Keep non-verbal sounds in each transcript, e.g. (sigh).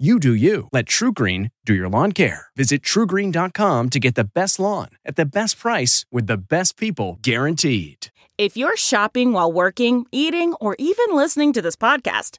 You do you. Let TruGreen do your lawn care. Visit trugreen.com to get the best lawn at the best price with the best people guaranteed. If you're shopping while working, eating, or even listening to this podcast,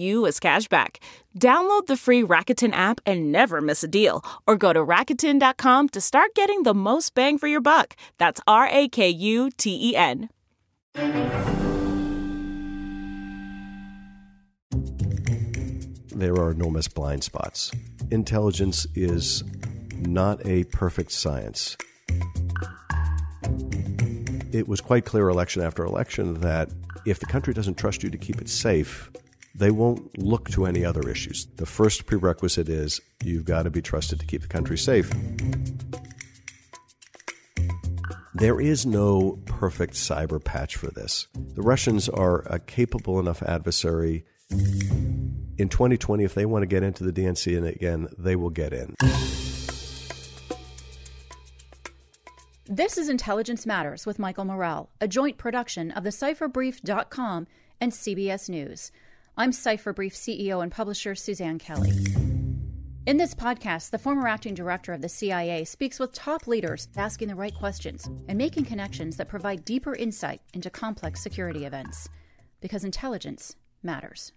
as cashback. Download the free Rakuten app and never miss a deal, or go to Rakuten.com to start getting the most bang for your buck. That's R A K U T E N. There are enormous blind spots. Intelligence is not a perfect science it was quite clear election after election that if the country doesn't trust you to keep it safe, they won't look to any other issues. The first prerequisite is you've got to be trusted to keep the country safe. There is no perfect cyber patch for this. The Russians are a capable enough adversary. In 2020, if they want to get into the DNC and again, they will get in. This is Intelligence Matters with Michael Morell, a joint production of the CipherBrief.com and CBS News. I'm CipherBrief CEO and publisher Suzanne Kelly. In this podcast, the former acting director of the CIA speaks with top leaders asking the right questions and making connections that provide deeper insight into complex security events. Because intelligence matters.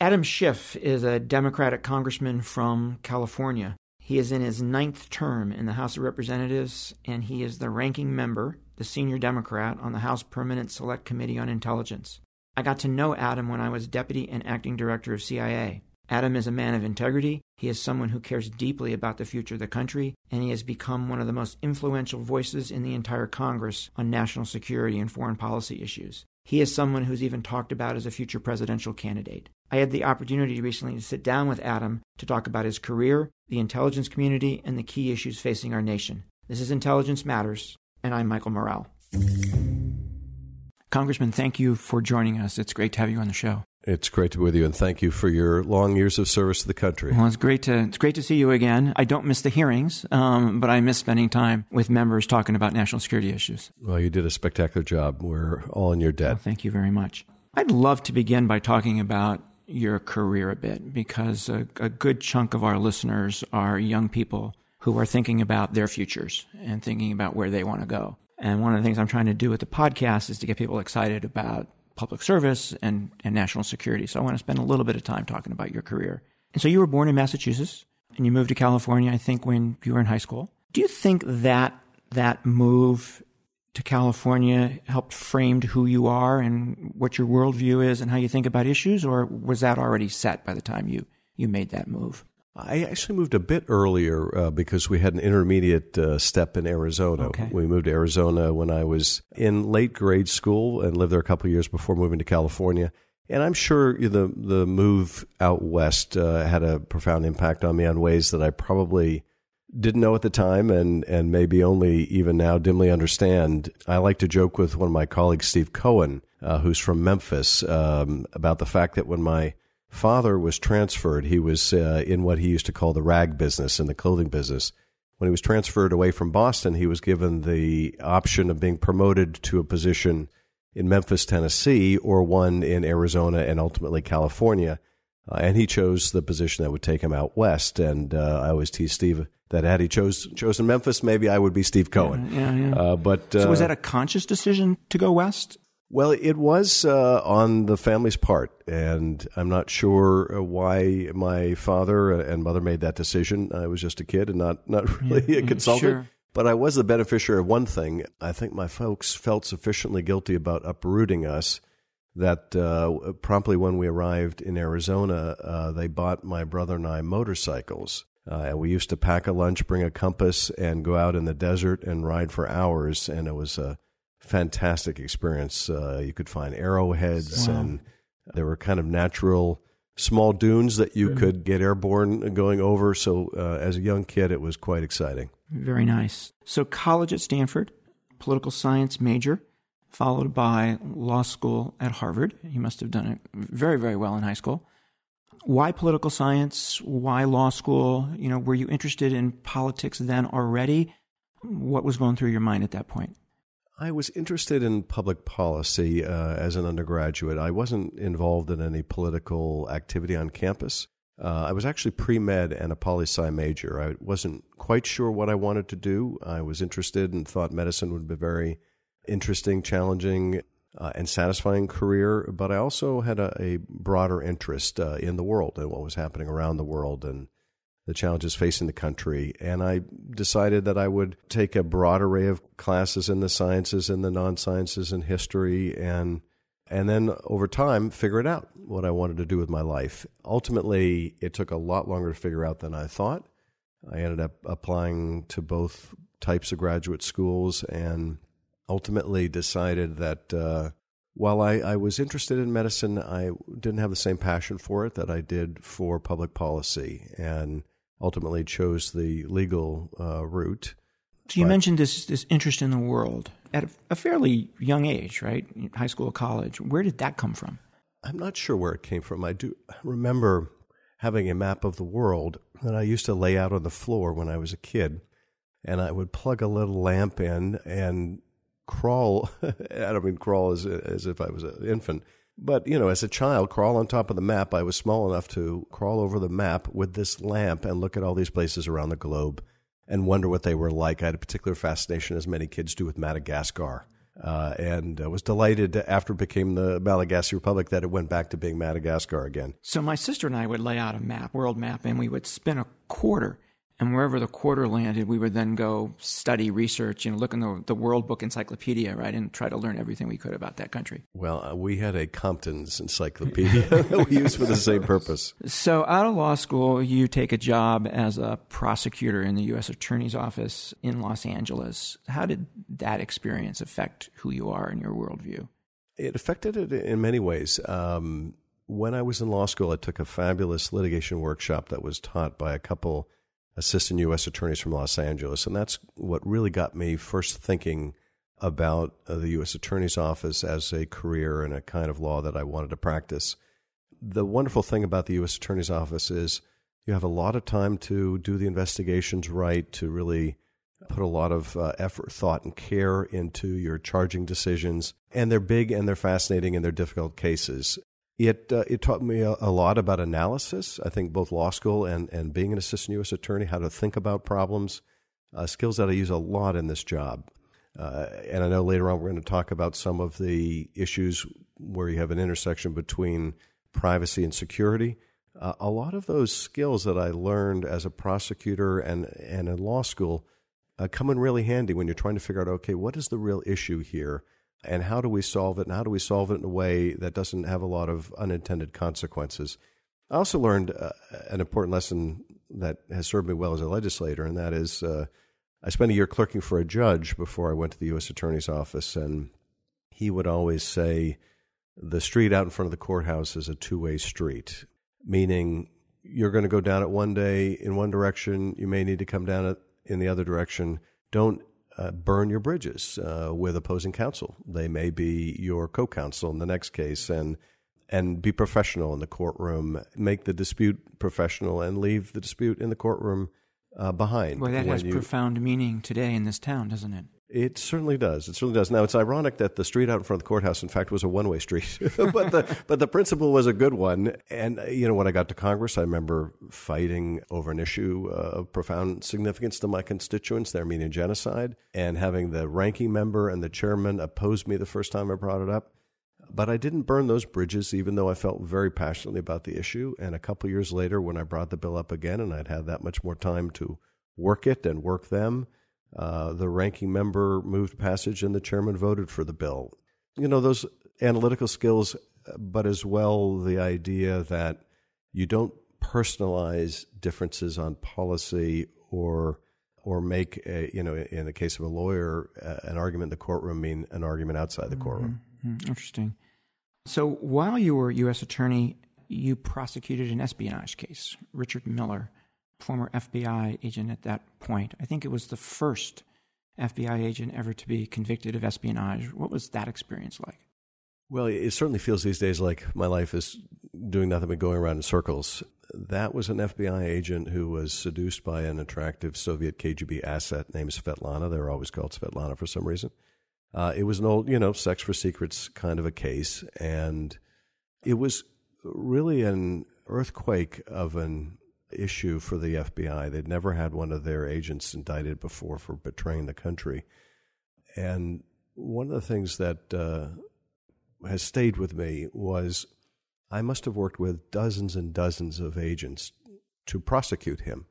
Adam Schiff is a Democratic congressman from California. He is in his ninth term in the House of Representatives, and he is the ranking member, the senior Democrat, on the House Permanent Select Committee on Intelligence. I got to know Adam when I was deputy and acting director of CIA. Adam is a man of integrity. He is someone who cares deeply about the future of the country, and he has become one of the most influential voices in the entire Congress on national security and foreign policy issues. He is someone who's even talked about as a future presidential candidate. I had the opportunity recently to sit down with Adam to talk about his career, the intelligence community, and the key issues facing our nation. This is Intelligence Matters, and I'm Michael Morell. Congressman, thank you for joining us. It's great to have you on the show. It's great to be with you, and thank you for your long years of service to the country. Well, it's great to it's great to see you again. I don't miss the hearings, um, but I miss spending time with members talking about national security issues. Well, you did a spectacular job. We're all in your debt. Well, thank you very much. I'd love to begin by talking about your career a bit because a, a, good chunk of our listeners are young people who are thinking about their futures and thinking about where they want to go. And one of the things I'm trying to do with the podcast is to get people excited about public service and, and national security. So I want to spend a little bit of time talking about your career. And so you were born in Massachusetts and you moved to California, I think, when you were in high school. Do you think that that move to California helped framed who you are and what your worldview is and how you think about issues, or was that already set by the time you, you made that move? I actually moved a bit earlier uh, because we had an intermediate uh, step in Arizona. Okay. We moved to Arizona when I was in late grade school and lived there a couple years before moving to California. And I'm sure the the move out west uh, had a profound impact on me on ways that I probably didn't know at the time and, and maybe only even now dimly understand. I like to joke with one of my colleagues, Steve Cohen, uh, who's from Memphis, um, about the fact that when my father was transferred, he was uh, in what he used to call the rag business, in the clothing business. When he was transferred away from Boston, he was given the option of being promoted to a position in Memphis, Tennessee, or one in Arizona and ultimately California. Uh, and he chose the position that would take him out west. And uh, I always tease Steve that had he chose chosen Memphis, maybe I would be Steve Cohen. Yeah, yeah. Uh, but so was uh, that a conscious decision to go west? Well, it was uh, on the family's part, and I'm not sure uh, why my father and mother made that decision. I was just a kid and not not (laughs) really Yeah, a consultant. sure. But I was the beneficiary of one thing. I think my folks felt sufficiently guilty about uprooting us that uh, promptly when we arrived in Arizona, uh, they bought my brother and I motorcycles. Uh, and we used to pack a lunch, bring a compass, and go out in the desert and ride for hours. And it was a fantastic experience. Uh, you could find arrowheads, Wow. and there were kind of natural small dunes that you could get airborne going over. So uh, as a young kid, it was quite exciting. Very nice. So, college at Stanford, political science major, followed by law school at Harvard. You must have done it very, very well in high school. Why political science? Why law school? You know, were you interested in politics then already? What was going through your mind at that point? I was interested in public policy uh, as an undergraduate. I wasn't involved in any political activity on campus. Uh, I was actually pre med and a poli sci major. I wasn't quite sure what I wanted to do. I was interested and thought medicine would be very interesting, challenging, uh, and satisfying career. But I also had a, a broader interest uh, in the world and what was happening around the world and the challenges facing the country. And I decided that I would take a broad array of classes in the sciences and the non sciences and history and and then over time figure it out what I wanted to do with my life. Ultimately, it took a lot longer to figure out than I thought. I ended up applying to both types of graduate schools and ultimately decided that uh, while I, I was interested in medicine, I didn't have the same passion for it that I did for public policy and ultimately chose the legal uh, route. So, you But- mentioned this, this interest in the world at a, a fairly young age, right? High school, or college. Where did that come from? I'm not sure where it came from. I do remember having a map of the world that I used to lay out on the floor when I was a kid, and I would plug a little lamp in and crawl. (laughs) I don't mean crawl as as if I was an infant, but you know, as a child, crawl on top of the map. I was small enough to crawl over the map with this lamp and look at all these places around the globe and wonder what they were like. I had a particular fascination, as many kids do, with Madagascar. Uh, and I was delighted after it became the Malagasy Republic that it went back to being Madagascar again. So my sister and I would lay out a map, world map, and we would spin a quarter. And wherever the quarter landed, we would then go study, research, you know, look in the, the World Book Encyclopedia, right, and try to learn everything we could about that country. Well, uh, we had a Compton's encyclopedia (laughs) that we used for the same purpose. So out of law school, you take a job as a prosecutor in the U.S. Attorney's Office in Los Angeles. How did that experience affect who you are and your worldview? It affected it in many ways. Um, when I was in law school, I took a fabulous litigation workshop that was taught by a couple assistant U.S. attorneys from Los Angeles. And that's what really got me first thinking about uh, the U.S. Attorney's Office as a career and a kind of law that I wanted to practice. The wonderful thing about the U.S. Attorney's Office is you have a lot of time to do the investigations right, to really put a lot of uh, effort, thought, and care into your charging decisions. And they're big and they're fascinating and they're difficult cases. It uh, it taught me a, a lot about analysis. I think both law school and, and being an assistant U.S. attorney, how to think about problems, uh, skills that I use a lot in this job. Uh, and I know later on we're going to talk about some of the issues where you have an intersection between privacy and security. Uh, a lot of those skills that I learned as a prosecutor and, and in law school uh, come in really handy when you're trying to figure out okay, what is the real issue here? And how do we solve it? And how do we solve it in a way that doesn't have a lot of unintended consequences? I also learned uh, an important lesson that has served me well as a legislator, and that is uh, I spent a year clerking for a judge before I went to the U.S. Attorney's Office, and he would always say, the street out in front of the courthouse is a two way street, meaning you're going to go down it one day in one direction, you may need to come down it in the other direction. Don't uh, burn your bridges uh, with opposing counsel. They may be your co counsel in the next case, and and be professional in the courtroom. Make the dispute professional and leave the dispute in the courtroom uh, behind. Well, that has you- profound meaning today in this town, doesn't it? It certainly does. It certainly does. Now it's ironic that the street out in front of the courthouse, in fact, was a one-way street, (laughs) but the but the principle was a good one. And you know, when I got to Congress, I remember fighting over an issue of profound significance to my constituents, their meaning genocide, and having the ranking member and the chairman oppose me the first time I brought it up. But I didn't burn those bridges, even though I felt very passionately about the issue. And a couple years later, when I brought the bill up again, and I'd had that much more time to work it and work them. Uh, the ranking member moved passage and the chairman voted for the bill. You know, those analytical skills, but as well the idea that you don't personalize differences on policy or or make a, you know in the case of a lawyer uh, an argument in the courtroom mean an argument outside the courtroom. Hmm, Interesting. So while you were U.S. Attorney, you prosecuted an espionage case. Richard Miller, former FBI agent at that point, I think it was the first FBI agent ever to be convicted of espionage. What was that experience like? Well, it certainly feels these days like my life is doing nothing but going around in circles. That was an FBI agent who was seduced by an attractive Soviet KGB asset named Svetlana. They were always called Svetlana for some reason. Uh, it was an old, you know, sex for secrets kind of a case. And it was really an earthquake of an issue for the FBI. They'd never had one of their agents indicted before for betraying the country. And one of the things that uh, has stayed with me was I must have worked with dozens and dozens of agents to prosecute him.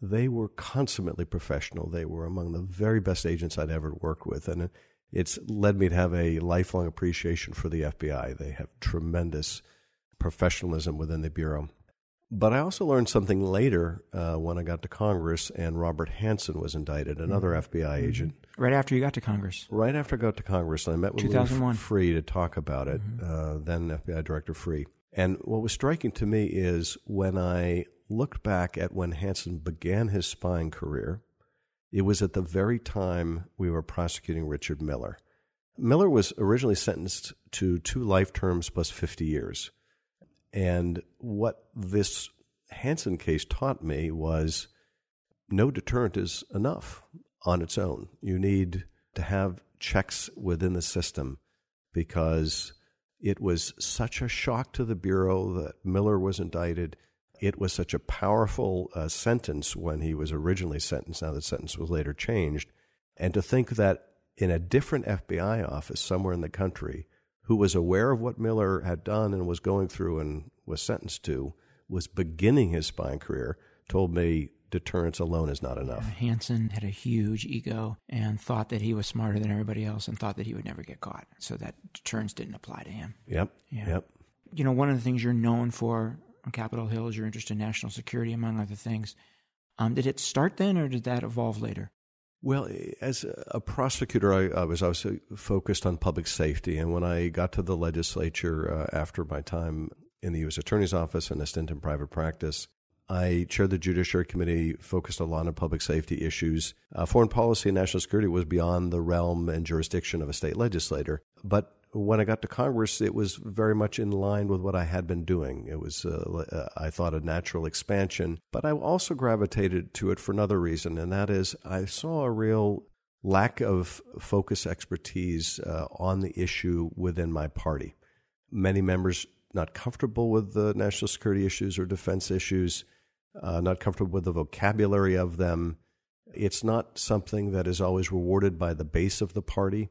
They were consummately professional. They were among the very best agents I'd ever worked with. And it's led me to have a lifelong appreciation for the FBI. They have tremendous professionalism within the Bureau. But I also learned something later uh, when I got to Congress and Robert Hanssen was indicted, another FBI agent. Right after you got to Congress. Right after I got to Congress, and I met with 2001. Free to talk about it, uh, then FBI Director Freeh. And what was striking to me is when I looked back at when Hanssen began his spying career, it was at the very time we were prosecuting Richard Miller. Miller was originally sentenced to two life terms plus 50 years. And what this Hanssen case taught me was no deterrent is enough on its own. You need to have checks within the system because it was such a shock to the Bureau that Miller was indicted. It was such a powerful uh, sentence when he was originally sentenced. Now, the sentence was later changed. And to think that in a different FBI office somewhere in the country, who was aware of what Miller had done and was going through and was sentenced to, was beginning his spying career, told me deterrence alone is not enough. Hanssen had a huge ego and thought that he was smarter than everybody else and thought that he would never get caught. So that deterrence didn't apply to him. Yep. Yeah. Yep. You know, one of the things you're known for on Capitol Hill is your interest in national security, among other things. Um, did it start then, or did that evolve later? Well, as a prosecutor, I, I was focused on public safety. And when I got to the legislature uh, after my time in the U.S. Attorney's Office and a stint in private practice, I chaired the Judiciary Committee, focused a lot on public safety issues. Uh, foreign policy and national security was beyond the realm and jurisdiction of a state legislator. But when I got to Congress, it was very much in line with what I had been doing. It was, uh, I thought, a natural expansion. But I also gravitated to it for another reason, and that is I saw a real lack of focus expertise uh, on the issue within my party. Many members not comfortable with the national security issues or defense issues, uh, not comfortable with the vocabulary of them. It's not something that is always rewarded by the base of the party.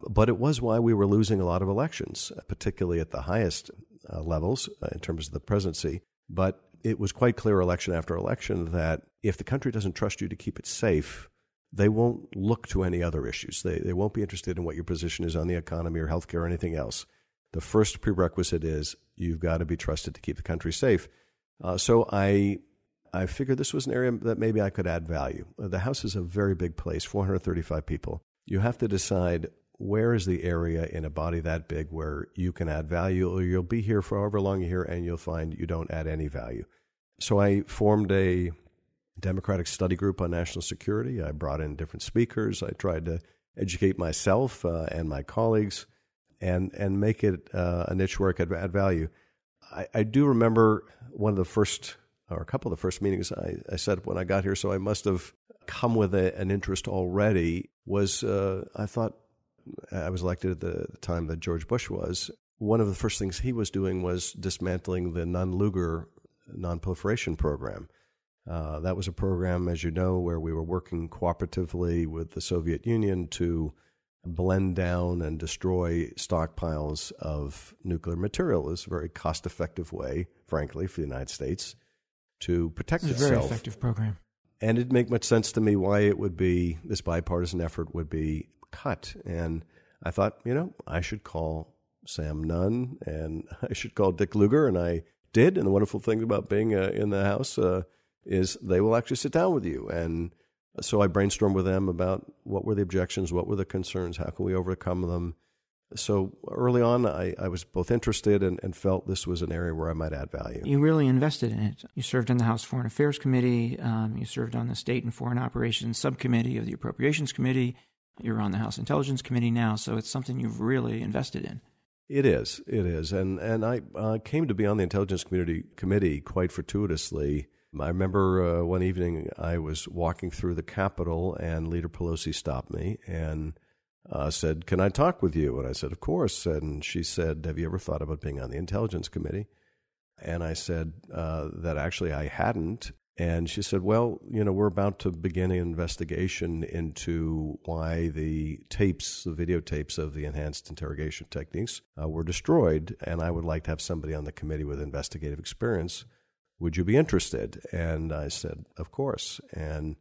But it was why we were losing a lot of elections, particularly at the highest uh, levels uh, in terms of the presidency. But it was quite clear election after election that if the country doesn't trust you to keep it safe, they won't look to any other issues. They, they won't be interested in what your position is on the economy or healthcare or anything else. The first prerequisite is you've got to be trusted to keep the country safe. Uh, so I I figured this was an area that maybe I could add value. The House is a very big place, 435 people. You have to decide where is the area in a body that big where you can add value, or you'll be here for however long you're here and you'll find you don't add any value. So I formed a Democratic study group on national security. I brought in different speakers. I tried to educate myself uh, and my colleagues and, and make it uh, a niche where I could add value. I, I do remember one of the first or a couple of the first meetings I, I up when I got here, so I must have come with a, an interest already, was uh, I thought I was elected at the, the time that George Bush was. One of the first things he was doing was dismantling the Nunn Lugar nonproliferation program. Uh, that was a program, as you know, where we were working cooperatively with the Soviet Union to blend down and destroy stockpiles of nuclear material. It's a very cost effective way, frankly, for the United States to protect it's itself. a very effective program. And it didn't make much sense to me why it would be, this bipartisan effort would be cut. And I thought, you know, I should call Sam Nunn and (laughs) I should call Dick Lugar. And I did. And the wonderful thing about being uh, in the House uh, is they will actually sit down with you. And so I brainstormed with them about what were the objections, what were the concerns, how can we overcome them. So early on, I, I was both interested and, and, felt this was an area where I might add value. You really invested in it. You served on the House Foreign Affairs Committee. Um, you served on the State and Foreign Operations Subcommittee of the Appropriations Committee. You're on the House Intelligence Committee now, so it's something you've really invested in. It is. It is. And and I uh, came to be on the Intelligence Community Committee quite fortuitously. I remember uh, one evening I was walking through the Capitol and Leader Pelosi stopped me and uh, said, Can I talk with you? And I said, Of course. And she said, Have you ever thought about being on the Intelligence Committee? And I said uh, that actually I hadn't. And she said, Well, you know, we're about to begin an investigation into why the tapes, the videotapes of the enhanced interrogation techniques, uh, were destroyed. And I would like to have somebody on the committee with investigative experience. Would you be interested? And I said, Of course. And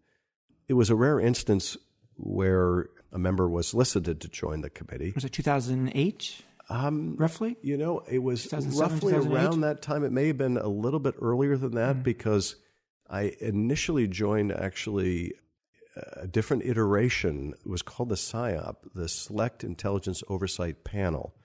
it was a rare instance where a member was solicited to join the committee. Was it 2008? Um, roughly? You know, it was roughly around that time. It may have been a little bit earlier than that mm. because I initially joined actually a different iteration. It was called the SIOP, the Select Intelligence Oversight Panel.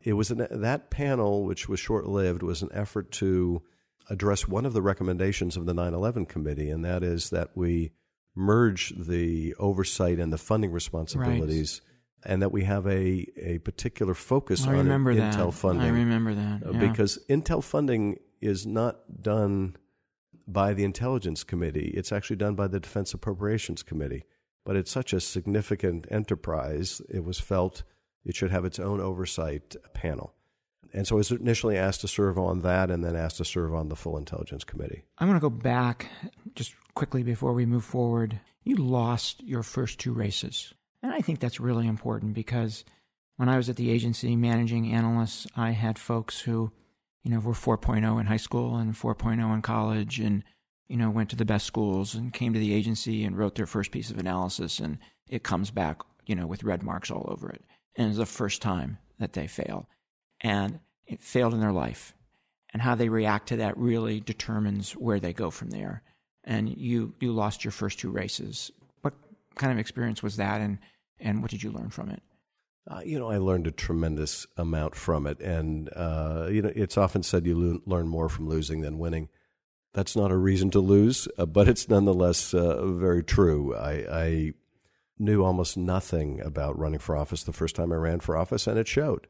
It was an, that panel, which was short lived, was an effort to address one of the recommendations of the 9 11 committee, and that is that we merge the oversight and the funding responsibilities. Right. And that we have a, a particular focus I on Intel that. funding. I remember that. Uh, yeah. Because Intel funding is not done by the Intelligence Committee. It's actually done by the Defense Appropriations Committee. But it's such a significant enterprise, it was felt it should have its own oversight panel. And so I was initially asked to serve on that and then asked to serve on the full Intelligence Committee. I'm going to go back just quickly before we move forward. You lost your first two races. And I think that's really important because when I was at the agency managing analysts, I had folks who you know, were 4.0 in high school and 4.0 in college and, you know, went to the best schools and came to the agency and wrote their first piece of analysis and it comes back, you know, with red marks all over it. And it's the first time that they fail. And it failed in their life. And how they react to that really determines where they go from there. And you, you lost your first two races. What kind of experience was that and, and what did you learn from it? Uh, you know, I learned a tremendous amount from it, and uh, you know, it's often said you lo- learn more from losing than winning. That's not a reason to lose, uh, but it's nonetheless uh, very true. I, I, knew almost nothing about running for office the first time I ran for office, and it showed.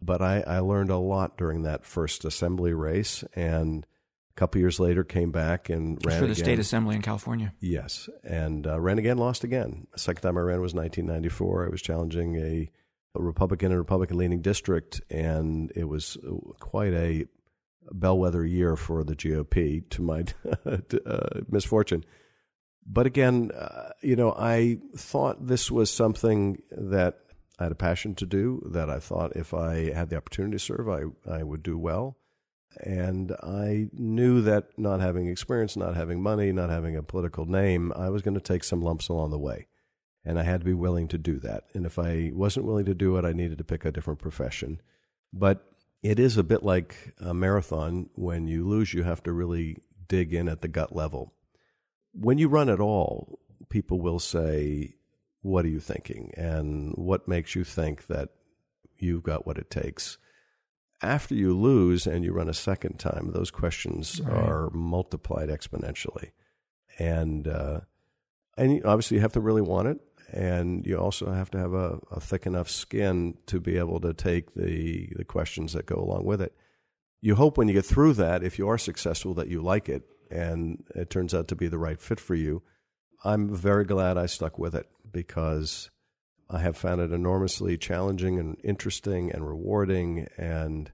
But I, I learned a lot during that first assembly race, and a couple years later came back and ran for the again. state assembly in California. Yes, and uh, ran again, lost again. The second time I ran was 1994. I was challenging a a Republican and Republican leaning district, and it was quite a bellwether year for the GOP to my (laughs) uh, misfortune. But again, uh, you know, I thought this was something that I had a passion to do, that I thought if I had the opportunity to serve, I, I would do well. And I knew that not having experience, not having money, not having a political name, I was going to take some lumps along the way and I had to be willing to do that. And if I wasn't willing to do it, I needed to pick a different profession. But it is a bit like a marathon. When you lose, you have to really dig in at the gut level. When you run at all, people will say, What are you thinking? And what makes you think that you've got what it takes? After you lose and you run a second time, those questions right. are multiplied exponentially. And, uh, and obviously you have to really want it and you also have to have a, a, thick enough skin to be able to take the, the questions that go along with it. You hope when you get through that, if you are successful, that you like it, and it turns out to be the right fit for you. I'm very glad I stuck with it because I have found it enormously challenging and interesting and rewarding. And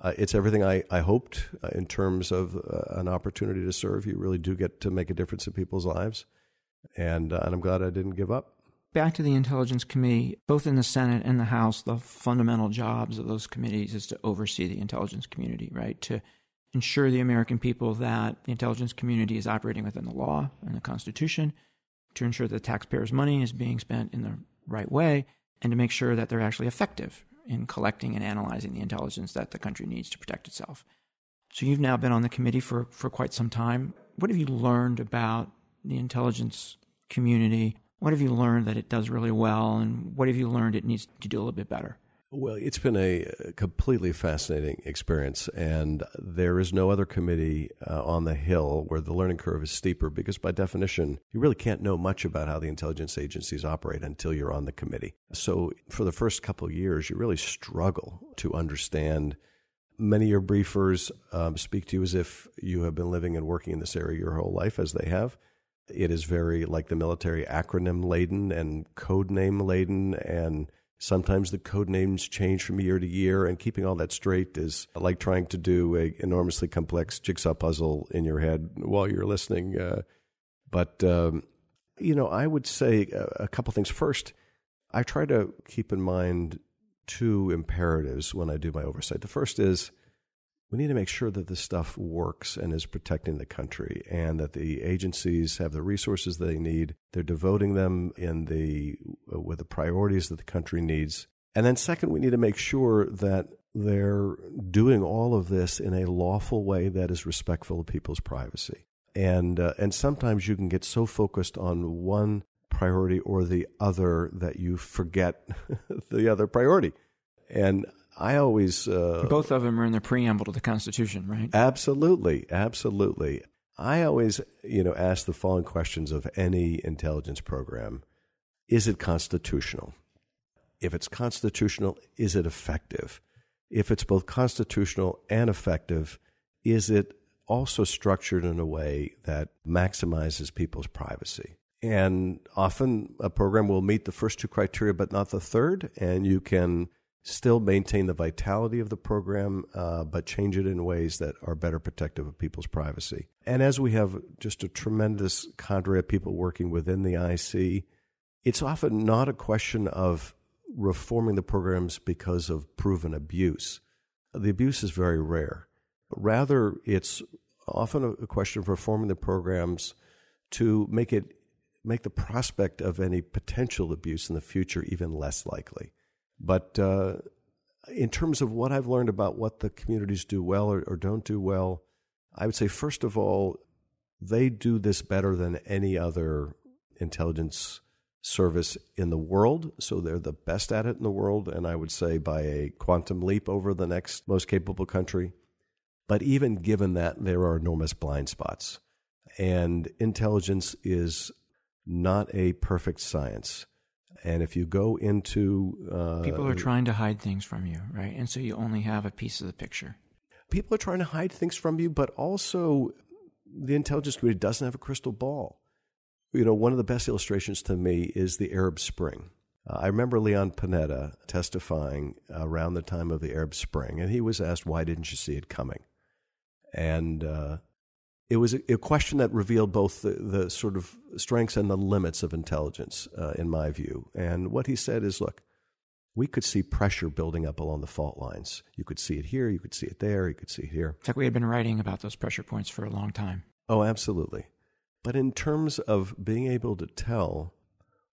uh, it's everything I, I hoped uh, in terms of uh, an opportunity to serve. You really do get to make a difference in people's lives. And, uh, and I'm glad I didn't give up. Back to the Intelligence Committee, both in the Senate and the House, the fundamental jobs of those committees is to oversee the intelligence community, right? To ensure the American people that the intelligence community is operating within the law and the Constitution, to ensure that taxpayers' money is being spent in the right way, and to make sure that they're actually effective in collecting and analyzing the intelligence that the country needs to protect itself. So you've now been on the committee for, for quite some time. What have you learned about the intelligence community? What have you learned that it does really well, and what have you learned it needs to do a little bit better? Well, it's been a completely fascinating experience, and there is no other committee uh, on the Hill where the learning curve is steeper because, by definition, you really can't know much about how the intelligence agencies operate until you're on the committee. So, for the first couple years, you really struggle to understand. Many of your briefers um, speak to you as if you have been living and working in this area your whole life, as they have. It is very like the military acronym laden and code name laden and Sometimes the code names change from year to year, and keeping all that straight is like trying to do a enormously complex jigsaw puzzle in your head while you're listening. Uh, but um, you know, I would say a, a couple things. First, I try to keep in mind two imperatives when I do my oversight. The first is we need to make sure that this stuff works and is protecting the country and that the agencies have the resources they need. They're devoting them in the uh, with the priorities that the country needs. And then second, we need to make sure that they're doing all of this in a lawful way that is respectful of people's privacy. And uh, and sometimes you can get so focused on one priority or the other that you forget (laughs) the other priority. And I always. Uh, Both of them are in the preamble to the Constitution, right? Absolutely. Absolutely. I always, you know, ask the following questions of any intelligence program Is it constitutional? If it's constitutional, is it effective? If it's both constitutional and effective, is it also structured in a way that maximizes people's privacy? And often a program will meet the first two criteria, but not the third, and you can still maintain the vitality of the program, uh, but change it in ways that are better protective of people's privacy. And as we have just a tremendous cadre of people working within the IC, it's often not a question of reforming the programs because of proven abuse. The abuse is very rare. Rather, it's often a question of reforming the programs to make it make the prospect of any potential abuse in the future even less likely. But uh, in terms of what I've learned about what the communities do well or, or don't do well, I would say, first of all, they do this better than any other intelligence service in the world. So they're the best at it in the world, and I would say by a quantum leap over the next most capable country. But even given that, there are enormous blind spots. And intelligence is not a perfect science. And if you go into uh, people are trying to hide things from you, right? And so you only have a piece of the picture. People are trying to hide things from you, but also the intelligence community doesn't have a crystal ball. You know, one of the best illustrations to me is the Arab Spring. Uh, I remember Leon Panetta testifying around the time of the Arab Spring, and he was asked, "Why didn't you see it coming?" And uh, it was a, a, question that revealed both the, the, sort of strengths and the limits of intelligence, uh, in my view. And what he said is look, we could see pressure building up along the fault lines. You could see it here, you could see it there, you could see it here. It's like we had been writing about those pressure points for a long time. Oh, absolutely. But in terms of being able to tell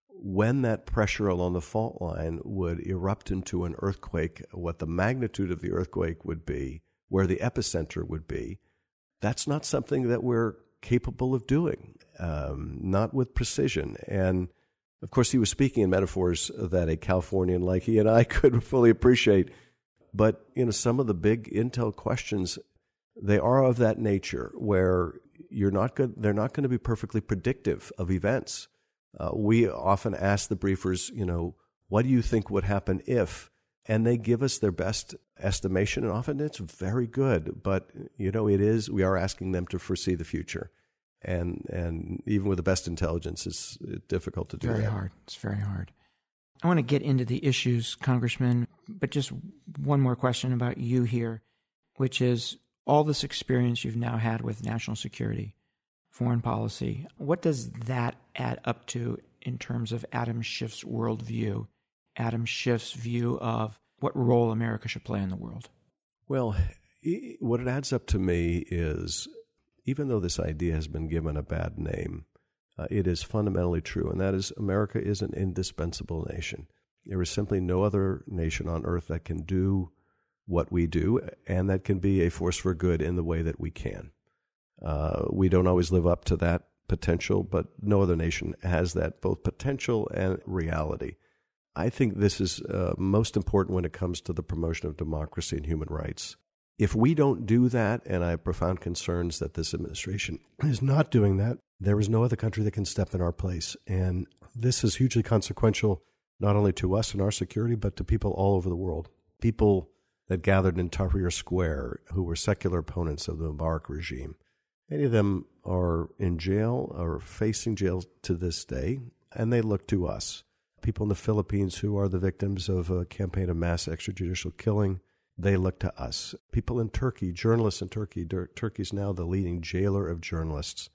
when that pressure along the fault line would erupt into an earthquake, what the magnitude of the earthquake would be, where the epicenter would be, that's not something that we're capable of doing, um, not with precision. And of course, he was speaking in metaphors that a Californian like he and I (laughs) could fully appreciate. But you know, some of the big intel questions, they are of that nature where you're not good. They're not going to be perfectly predictive of events. Uh, we often ask the briefers, you know, what do you think would happen if? And they give us their best estimation, and often it's very good. But you know, it is we are asking them to foresee the future, and and even with the best intelligence, it's difficult to do. Very that. hard. It's very hard. I want to get into the issues, Congressman, but just one more question about you here, which is all this experience you've now had with national security, foreign policy. What does that add up to in terms of Adam Schiff's worldview? Adam Schiff's view of what role America should play in the world? Well, what it adds up to me is even though this idea has been given a bad name, uh, it is fundamentally true, and that is America is an indispensable nation. There is simply no other nation on earth that can do what we do and that can be a force for good in the way that we can. Uh, we don't always live up to that potential, but no other nation has that both potential and reality. I think this is uh, most important when it comes to the promotion of democracy and human rights. If we don't do that, and I have profound concerns that this administration is not doing that, there is no other country that can step in our place. And this is hugely consequential, not only to us and our security, but to people all over the world. People that gathered in Tahrir Square who were secular opponents of the Mubarak regime. Many of them are in jail or facing jail to this day, and they look to us people in the Philippines who are the victims of a campaign of mass extrajudicial killing, they look to us. People in Turkey, journalists in Turkey, Turkey's now the leading jailer of journalists.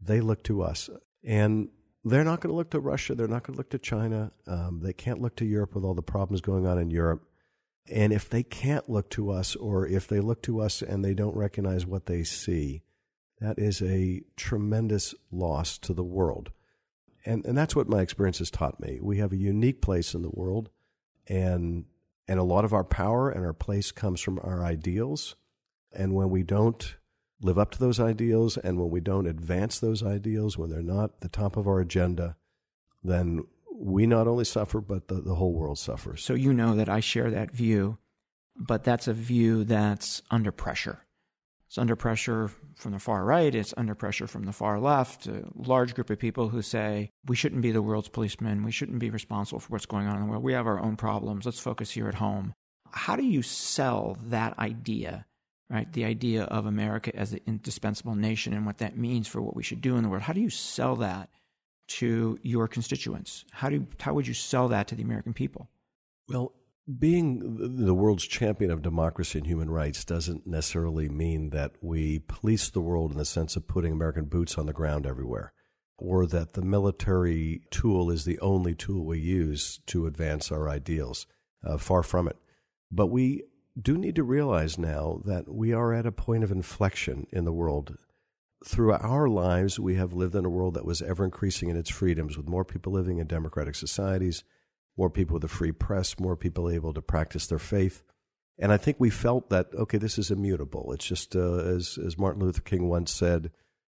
They look to us. And they're not going to look to Russia. They're not going to look to China. Um, they can't look to Europe with all the problems going on in Europe. And if they can't look to us, or if they look to us and they don't recognize what they see, that is a tremendous loss to the world and and that's what my experience has taught me. We have a unique place in the world, and and a lot of our power and our place comes from our ideals. And when we don't live up to those ideals, and when we don't advance those ideals, when they're not the top of our agenda, then we not only suffer, but the, the whole world suffers. So you know that I share that view, but that's a view that's under pressure. It's under pressure from the far right, it's under pressure from the far left, a large group of people who say we shouldn't be the world's policemen, we shouldn't be responsible for what's going on in the world. We have our own problems. Let's focus here at home. How do you sell that idea, right? The idea of America as an indispensable nation and what that means for what we should do in the world. How do you sell that to your constituents? How do how would you sell that to the American people? Well, being the world's champion of democracy and human rights doesn't necessarily mean that we police the world in the sense of putting American boots on the ground everywhere, or that the military tool is the only tool we use to advance our ideals. Uh, far from it. But we do need to realize now that we are at a point of inflection in the world. Through our lives, we have lived in a world that was ever increasing in its freedoms, with more people living in democratic societies more people with a free press, more people able to practice their faith. And I think we felt that, okay, this is immutable. It's just, uh, as, as Martin Luther King once said,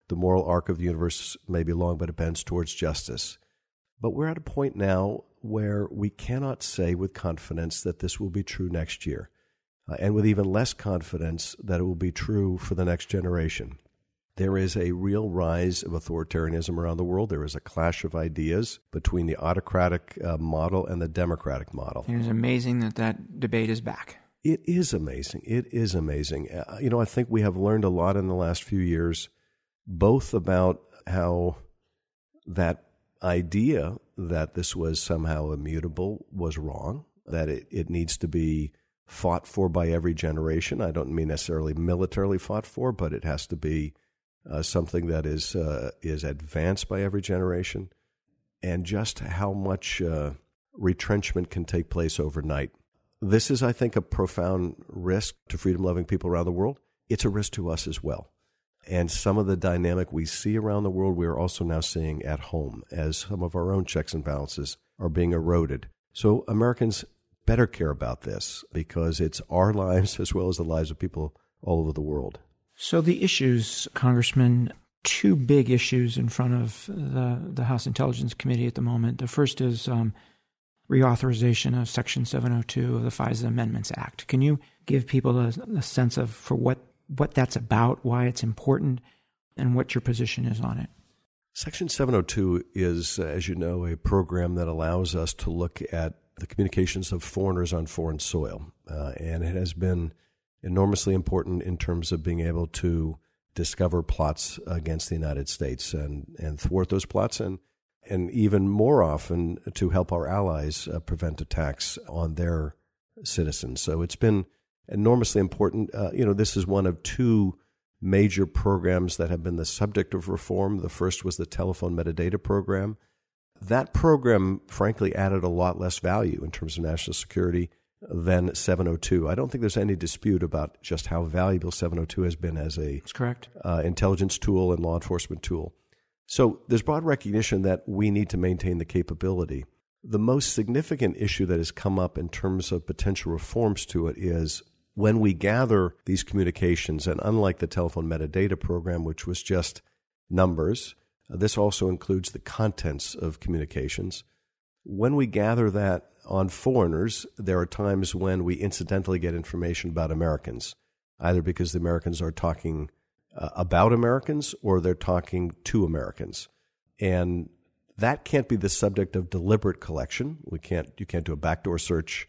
the moral arc of the universe may be long, but it bends towards justice. But we're at a point now where we cannot say with confidence that this will be true next year, uh, and with even less confidence that it will be true for the next generation. There is a real rise of authoritarianism around the world. There is a clash of ideas between the autocratic uh, model and the democratic model. It is amazing that that debate is back. It is amazing. It is amazing. Uh, you know, I think we have learned a lot in the last few years, both about how that idea that this was somehow immutable was wrong, that it, it needs to be fought for by every generation. I don't mean necessarily militarily fought for, but it has to be uh, something that is uh, is advanced by every generation, and just how much uh, retrenchment can take place overnight. This is, I think, a profound risk to freedom loving people around the world. It's a risk to us as well. And some of the dynamic we see around the world, we are also now seeing at home as some of our own checks and balances are being eroded. So Americans better care about this because it's our (laughs) lives as well as the lives of people all over the world. So the issues, Congressman, two big issues in front of the, the House Intelligence Committee at the moment. The first is um, reauthorization of Section 702 of the FISA Amendments Act. Can you give people a, a sense of for what, what that's about, why it's important, and what your position is on it? Section 702 is, as you know, a program that allows us to look at the communications of foreigners on foreign soil. Uh, and it has been enormously important in terms of being able to discover plots against the United States and, and thwart those plots and and even more often to help our allies uh, prevent attacks on their citizens. So it's been enormously important. Uh, you know, this is one of two major programs that have been the subject of reform. The first was the telephone metadata program. That program, frankly, added a lot less value in terms of national security than 702. I don't think there's any dispute about just how valuable 702 has been as a That's correct. Uh, intelligence tool and law enforcement tool. So there's broad recognition that we need to maintain the capability. The most significant issue that has come up in terms of potential reforms to it is when we gather these communications, and unlike the telephone metadata program, which was just numbers, this also includes the contents of communications. When we gather that on foreigners, there are times when we incidentally get information about Americans, either because the Americans are talking uh, about Americans or they're talking to Americans. And that can't be the subject of deliberate collection. We can't you can't do a backdoor search.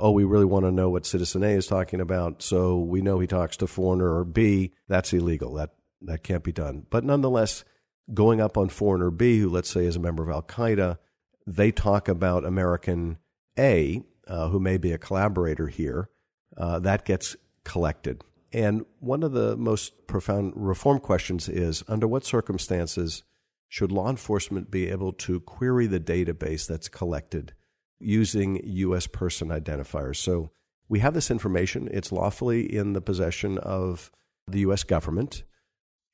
Oh, we really want to know what citizen A is talking about, so we know he talks to foreigner or B. That's illegal. That that can't be done. But nonetheless, going up on foreigner B, who let's say is a member of Al Qaeda, they talk about American A, uh, who may be a collaborator here. Uh, that gets collected. And one of the most profound reform questions is under what circumstances should law enforcement be able to query the database that's collected using U.S. person identifiers? So we have this information, it's lawfully in the possession of the U.S. government,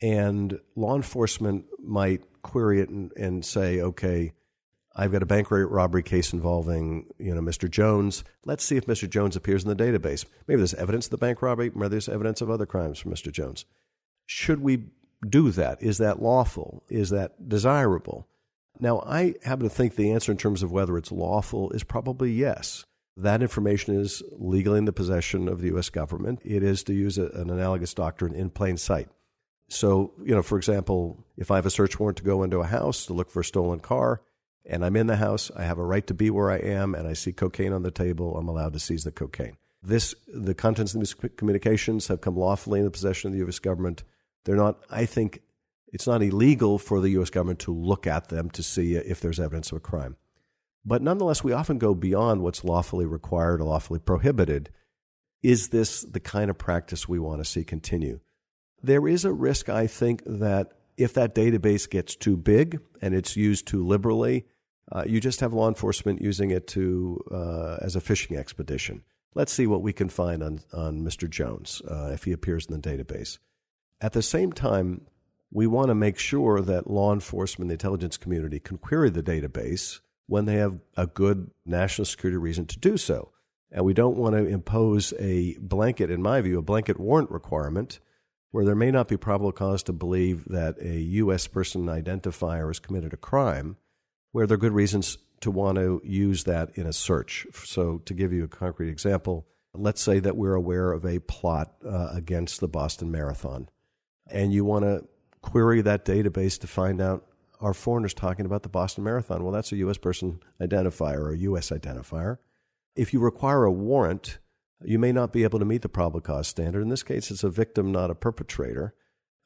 and law enforcement might query it and, and say, okay, I've got a bank robbery case involving, you know, Mr. Jones. Let's see if Mr. Jones appears in the database. Maybe there's evidence of the bank robbery, maybe there's evidence of other crimes from Mr. Jones. Should we do that? Is that lawful? Is that desirable? Now, I happen to think the answer in terms of whether it's lawful is probably yes. That information is legally in the possession of the U.S. government. It is, to use a, an analogous doctrine, in plain sight. So, you know, for example, if I have a search warrant to go into a house to look for a stolen car, and I'm in the house. I have a right to be where I am, and I see cocaine on the table. I'm allowed to seize the cocaine. This, the contents of these communications have come lawfully in the possession of the U.S. government. They're not. I think it's not illegal for the U.S. government to look at them to see if there's evidence of a crime. But nonetheless, we often go beyond what's lawfully required or lawfully prohibited. Is this the kind of practice we want to see continue? There is a risk, I think, that if that database gets too big and it's used too liberally, uh, you just have law enforcement using it to uh, as a fishing expedition. Let's see what we can find on on Mr. Jones uh, if he appears in the database. At the same time, we want to make sure that law enforcement, the intelligence community, can query the database when they have a good national security reason to do so. And we don't want to impose a blanket, in my view, a blanket warrant requirement where there may not be probable cause to believe that a U.S. person identifier has committed a crime where there are good reasons to want to use that in a search. So, to give you a concrete example, let's say that we're aware of a plot uh, against the Boston Marathon, and you want to query that database to find out are foreigners talking about the Boston Marathon? Well, that's a U.S. person identifier or a U.S. identifier. If you require a warrant, you may not be able to meet the probable cause standard. In this case, it's a victim, not a perpetrator.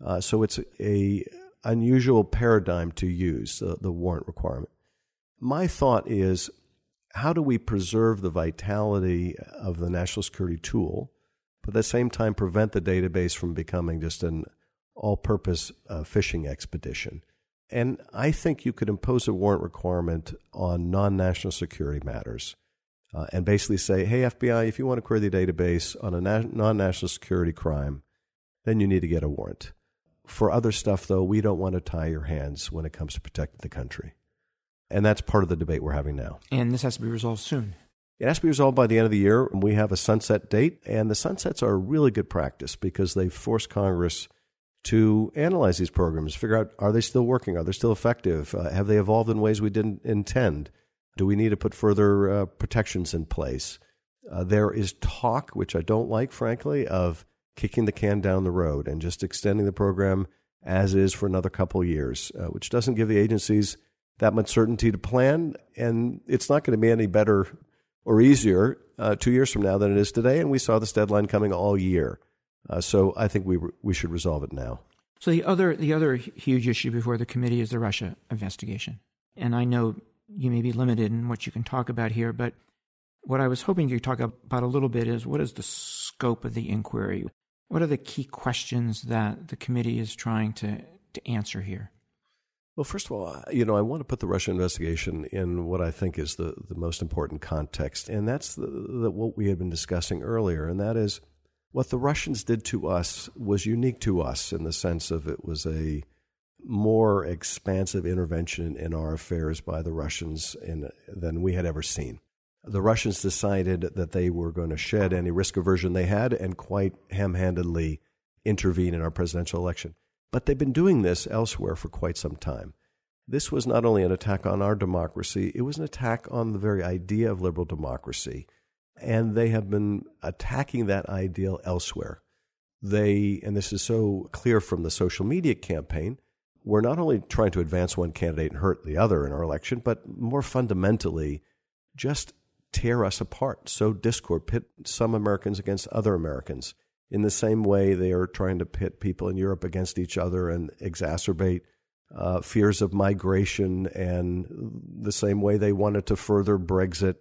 Uh, so it's a unusual paradigm to use uh, the warrant requirement. My thought is, how do we preserve the vitality of the national security tool, but at the same time prevent the database from becoming just an all-purpose uh, fishing expedition? And I think you could impose a warrant requirement on non-national security matters. Uh, and basically say, hey, FBI, if you want to query the database on a na- non national security crime, then you need to get a warrant. For other stuff, though, we don't want to tie your hands when it comes to protecting the country. And that's part of the debate we're having now. And this has to be resolved soon. It has to be resolved by the end of the year. We have a sunset date, and the sunsets are a really good practice because they force Congress to analyze these programs, figure out are they still working? Are they still effective? Uh, have they evolved in ways we didn't intend? Do we need to put further uh, protections in place? Uh, there is talk, which I don't like, frankly, of kicking the can down the road and just extending the program as is for another couple years, uh, which doesn't give the agencies that much certainty to plan. And it's not going to be any better or easier uh, two years from now than it is today, and we saw this deadline coming all year. Uh, so I think we we should resolve it now. So the other the other huge issue before the committee is the Russia investigation, and I know you may be limited in what you can talk about here, but what I was hoping you talk about a little bit is what is the scope of the inquiry? What are the key questions that the committee is trying to, to answer here? Well, first of all, you know, I want to put the Russia investigation in what I think is the, the most important context, and that's the, the, what we had been discussing earlier, and that is what the Russians did to us was unique to us in the sense of it was a more expansive intervention in our affairs by the Russians in, than we had ever seen. The Russians decided that they were going to shed any risk aversion they had and quite ham handedly intervene in our presidential election. But they've been doing this elsewhere for quite some time. This was not only an attack on our democracy, it was an attack on the very idea of liberal democracy. And they have been attacking that ideal elsewhere. They, and this is so clear from the social media campaign, were not only trying to advance one candidate and hurt the other in our election, but more fundamentally, just tear us apart, sow discord, pit some Americans against other Americans in the same way they are trying to pit people in Europe against each other and exacerbate uh, fears of migration, and the same way they wanted to further Brexit.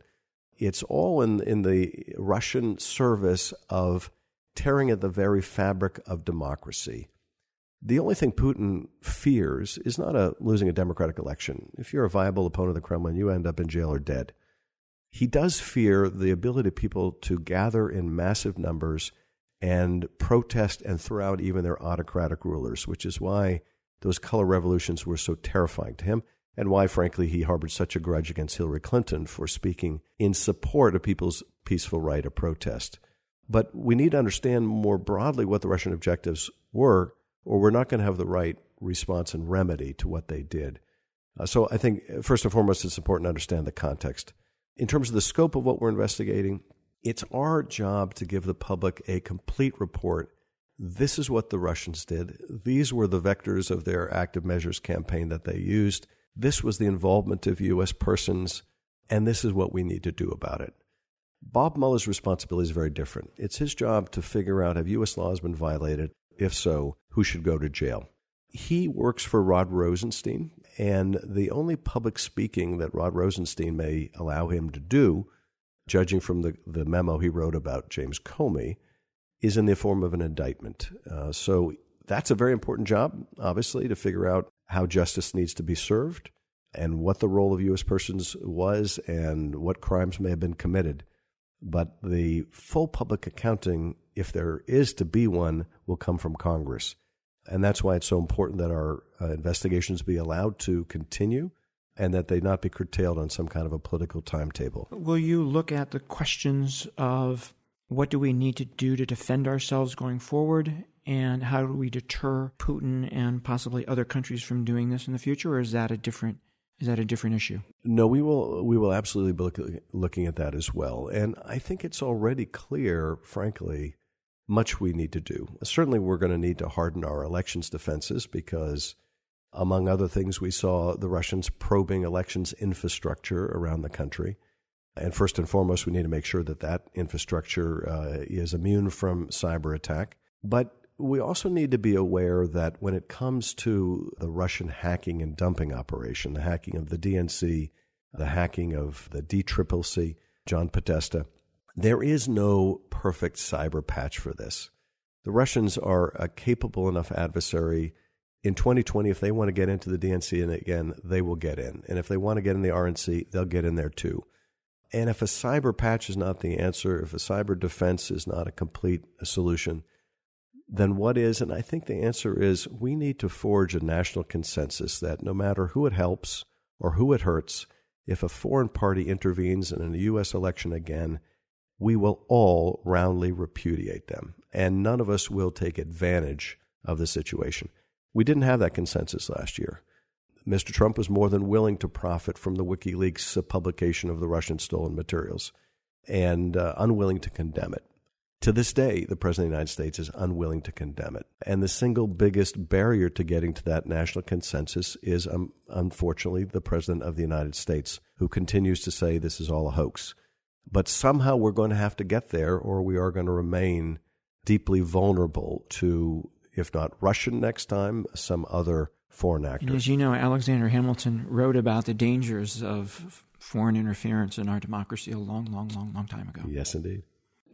It's all in, in the Russian service of tearing at the very fabric of democracy. The only thing Putin fears is not a losing a democratic election. If you're a viable opponent of the Kremlin, you end up in jail or dead. He does fear the ability of people to gather in massive numbers and protest and throw out even their autocratic rulers, which is why those color revolutions were so terrifying to him, and why, frankly, he harbored such a grudge against Hillary Clinton for speaking in support of people's peaceful right of protest. But we need to understand more broadly what the Russian objectives were, or we're not going to have the right response and remedy to what they did. Uh, so I think, first and foremost, it's important to understand the context. In terms of the scope of what we're investigating, it's our job to give the public a complete report. This is what the Russians did. These were the vectors of their active measures campaign that they used. This was the involvement of U.S. persons, and this is what we need to do about it. Bob Mueller's responsibility is very different. It's his job to figure out have U.S. laws been violated? If so, who should go to jail? He works for Rod Rosenstein, and the only public speaking that Rod Rosenstein may allow him to do judging from the, the memo he wrote about James Comey, is in the form of an indictment. Uh, so that's a very important job, obviously, to figure out how justice needs to be served and what the role of U.S. persons was and what crimes may have been committed. But the full public accounting, if there is to be one, will come from Congress. And that's why it's so important that our uh, investigations be allowed to continue and that they not be curtailed on some kind of a political timetable. Will you look at the questions of what do we need to do to defend ourselves going forward and how do we deter Putin and possibly other countries from doing this in the future or is that a different is that a different issue? No, we will we will absolutely be looking, looking at that as well. And I think it's already clear, frankly, much we need to do. Certainly we're going to need to harden our elections defenses because among other things, we saw the Russians probing elections infrastructure around the country. And first and foremost, we need to make sure that that infrastructure uh, is immune from cyber attack. But we also need to be aware that when it comes to the Russian hacking and dumping operation, the hacking of the DNC, the hacking of the DCCC, John Podesta, there is no perfect cyber patch for this. The Russians are a capable enough adversary in 2020, if they want to get into the DNC and again, they will get in. And if they want to get in the RNC, they'll get in there too. And if a cyber patch is not the answer, if a cyber defense is not a complete solution, then what is? And I think the answer is we need to forge a national consensus that no matter who it helps or who it hurts, if a foreign party intervenes in a U.S. election again, we will all roundly repudiate them. And none of us will take advantage of the situation. We didn't have that consensus last year. Mr. Trump was more than willing to profit from the WikiLeaks publication of the Russian stolen materials and uh, unwilling to condemn it. To this day, the President of the United States is unwilling to condemn it. And the single biggest barrier to getting to that national consensus is, um, unfortunately, the President of the United States, who continues to say this is all a hoax. But somehow we're going to have to get there, or we are going to remain deeply vulnerable to, if not Russian next time, some other foreign actor. As you know, Alexander Hamilton wrote about the dangers of foreign interference in our democracy a long, long, long, long time ago. Yes, indeed.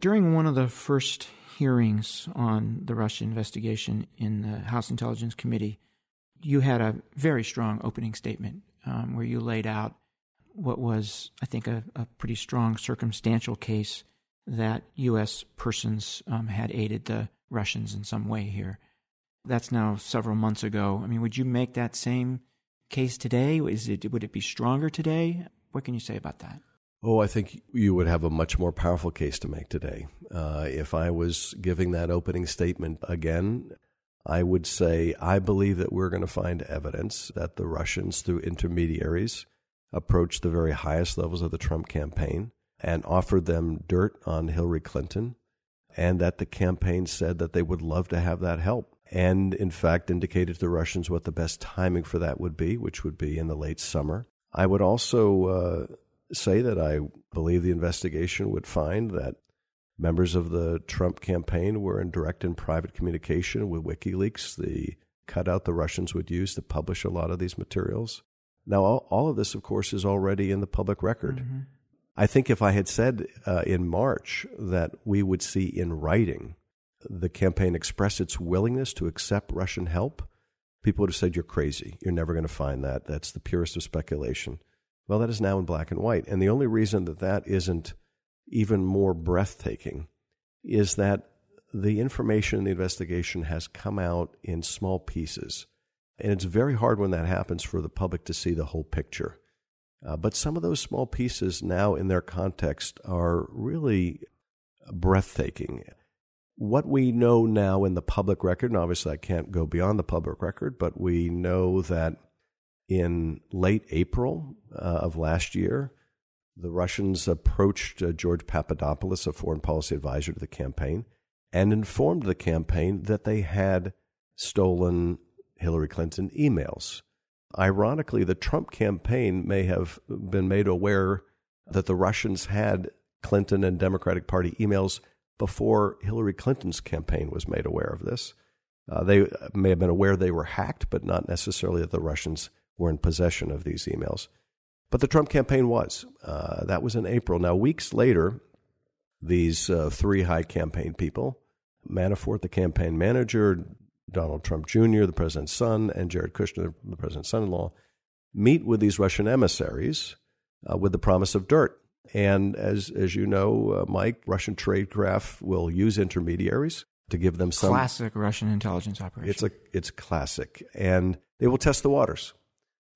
During one of the first hearings on the Russia investigation in the House Intelligence Committee, you had a very strong opening statement um, where you laid out what was, I think, a, a pretty strong circumstantial case that U.S. persons um, had aided the Russians in some way here. That's now several months ago. I mean, would you make that same case today? Is it would it be stronger today? What can you say about that? Oh, I think you would have a much more powerful case to make today. Uh, if I was giving that opening statement again, I would say I believe that we're going to find evidence that the Russians, through intermediaries, approached the very highest levels of the Trump campaign and offered them dirt on Hillary Clinton, and that the campaign said that they would love to have that help. And in fact, indicated to the Russians what the best timing for that would be, which would be in the late summer. I would also uh, say that I believe the investigation would find that members of the Trump campaign were in direct and private communication with WikiLeaks, the cutout the Russians would use to publish a lot of these materials. Now, all, all of this, of course, is already in the public record. Mm-hmm. I think if I had said uh, in March that we would see in writing the campaign express its willingness to accept Russian help, people would have said, You're crazy. You're never going to find that. That's the purest of speculation. Well, that is now in black and white. And the only reason that that isn't even more breathtaking is that the information in the investigation has come out in small pieces. And it's very hard when that happens for the public to see the whole picture. Uh, but some of those small pieces now, in their context, are really breathtaking. What we know now in the public record, and obviously I can't go beyond the public record, but we know that in late April uh, of last year, the Russians approached uh, George Papadopoulos, a foreign policy advisor to the campaign, and informed the campaign that they had stolen Hillary Clinton emails. Ironically, the Trump campaign may have been made aware that the Russians had Clinton and Democratic Party emails before Hillary Clinton's campaign was made aware of this. Uh, they may have been aware they were hacked, but not necessarily that the Russians were in possession of these emails. But the Trump campaign was. Uh, that was in April. Now, weeks later, these uh, three high campaign people Manafort, the campaign manager, Donald Trump Jr., the president's son, and Jared Kushner, the president's son in law, meet with these Russian emissaries uh, with the promise of dirt. And as, as you know, uh, Mike, Russian tradecraft will use intermediaries to give them some classic Russian intelligence operation. It's a it's classic, and they will test the waters.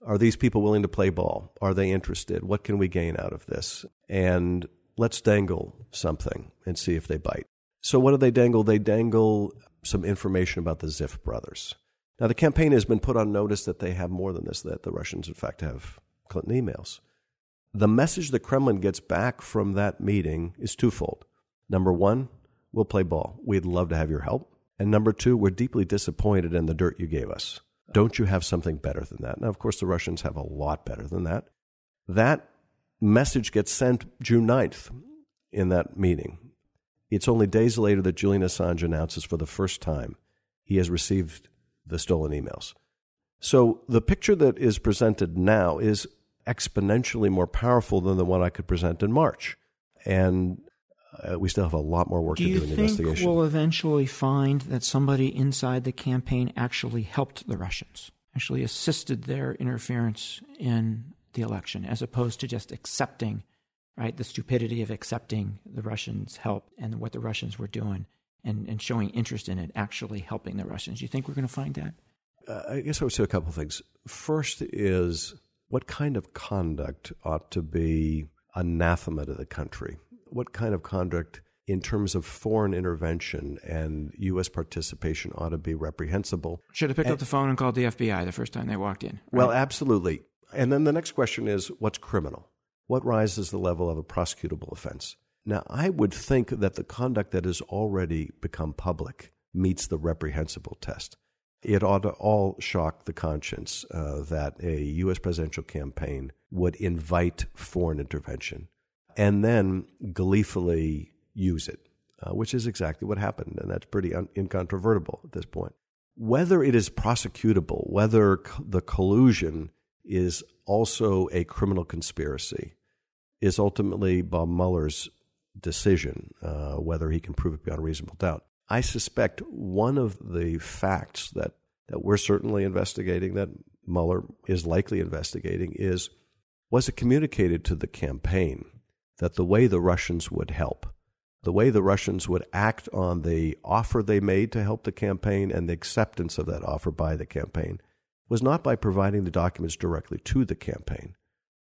Are these people willing to play ball? Are they interested? What can we gain out of this? And let's dangle something and see if they bite. So, what do they dangle? They dangle some information about the Ziff brothers. Now, the campaign has been put on notice that they have more than this, that the Russians, in fact, have Clinton emails. The message the Kremlin gets back from that meeting is twofold. Number one, we'll play ball. We'd love to have your help. And number two, we're deeply disappointed in the dirt you gave us. Don't you have something better than that? Now, of course, the Russians have a lot better than that. That message gets sent June 9th in that meeting. It's only days later that Julian Assange announces for the first time he has received the stolen emails. So the picture that is presented now is exponentially more powerful than the one I could present in March. And uh, we still have a lot more work do to do in the investigation. Do you think we'll eventually find that somebody inside the campaign actually helped the Russians, actually assisted their interference in the election, as opposed to just accepting, right, the stupidity of accepting the Russians' help and what the Russians were doing and, and showing interest in it, actually helping the Russians? Do you think we're going to find that? Uh, I guess I would say a couple of things. First is what kind of conduct ought to be anathema to the country? what kind of conduct in terms of foreign intervention and U.S. participation ought to be reprehensible. Should have picked and, up the phone and called the FBI the first time they walked in. Right? Well, absolutely. And then the next question is what's criminal? What rises the level of a prosecutable offense? Now, I would think that the conduct that has already become public meets the reprehensible test. It ought to all shock the conscience uh, that a U.S. presidential campaign would invite foreign intervention and then gleefully use it, uh, which is exactly what happened. And that's pretty un- incontrovertible at this point. Whether it is prosecutable, whether the collusion is also a criminal conspiracy, is ultimately Bob Mueller's decision, uh, whether he can prove it beyond reasonable doubt. I suspect one of the facts that, that we're certainly investigating, that Mueller is likely investigating, is was it communicated to the campaign that the way the Russians would help, the way the Russians would act on the offer they made to help the campaign and the acceptance of that offer by the campaign, was not by providing the documents directly to the campaign,